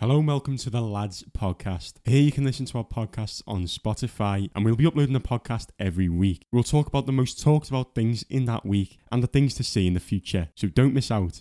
Hello and welcome to the Lads Podcast. Here you can listen to our podcasts on Spotify, and we'll be uploading a podcast every week. We'll talk about the most talked about things in that week and the things to see in the future, so don't miss out.